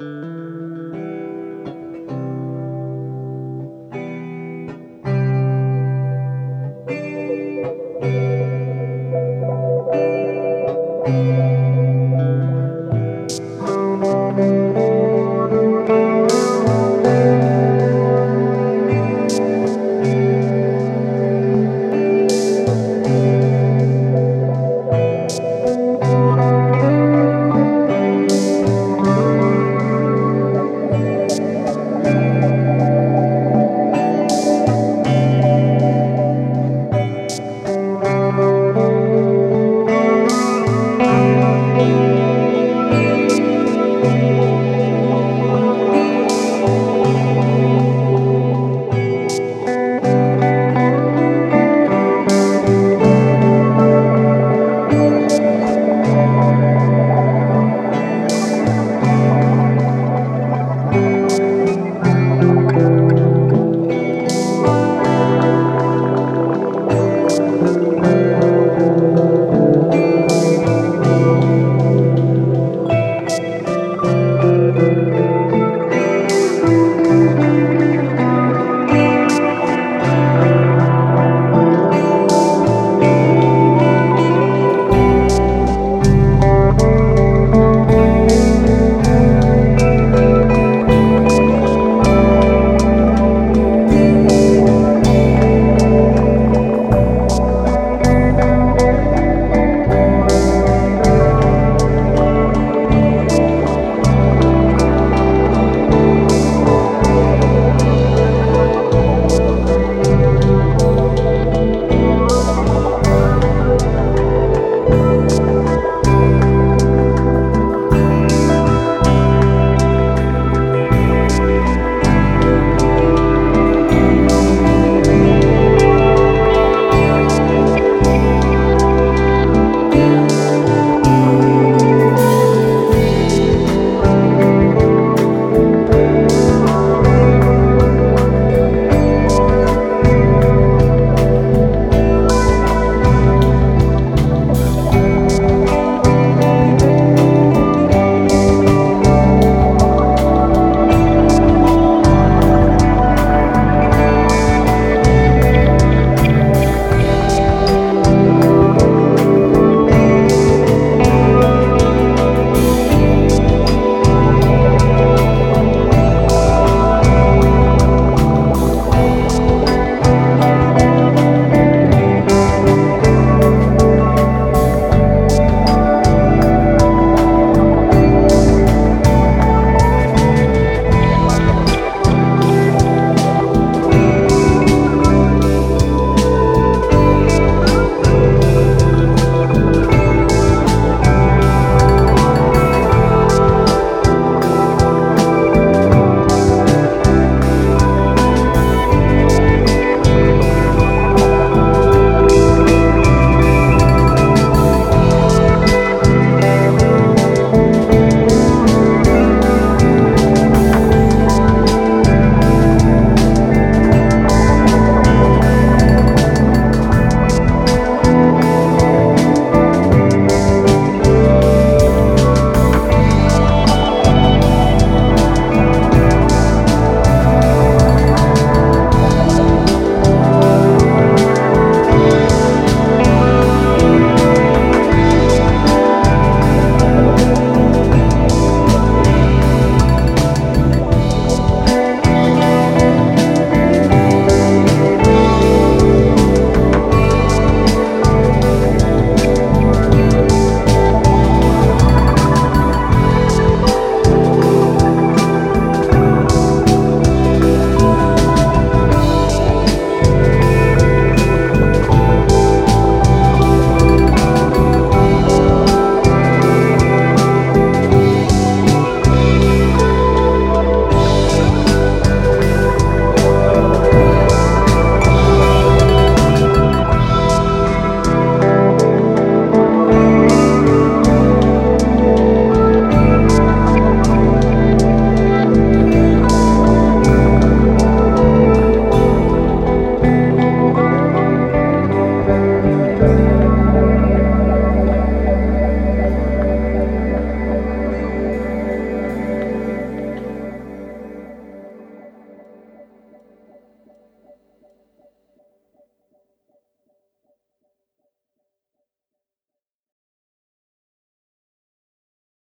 Música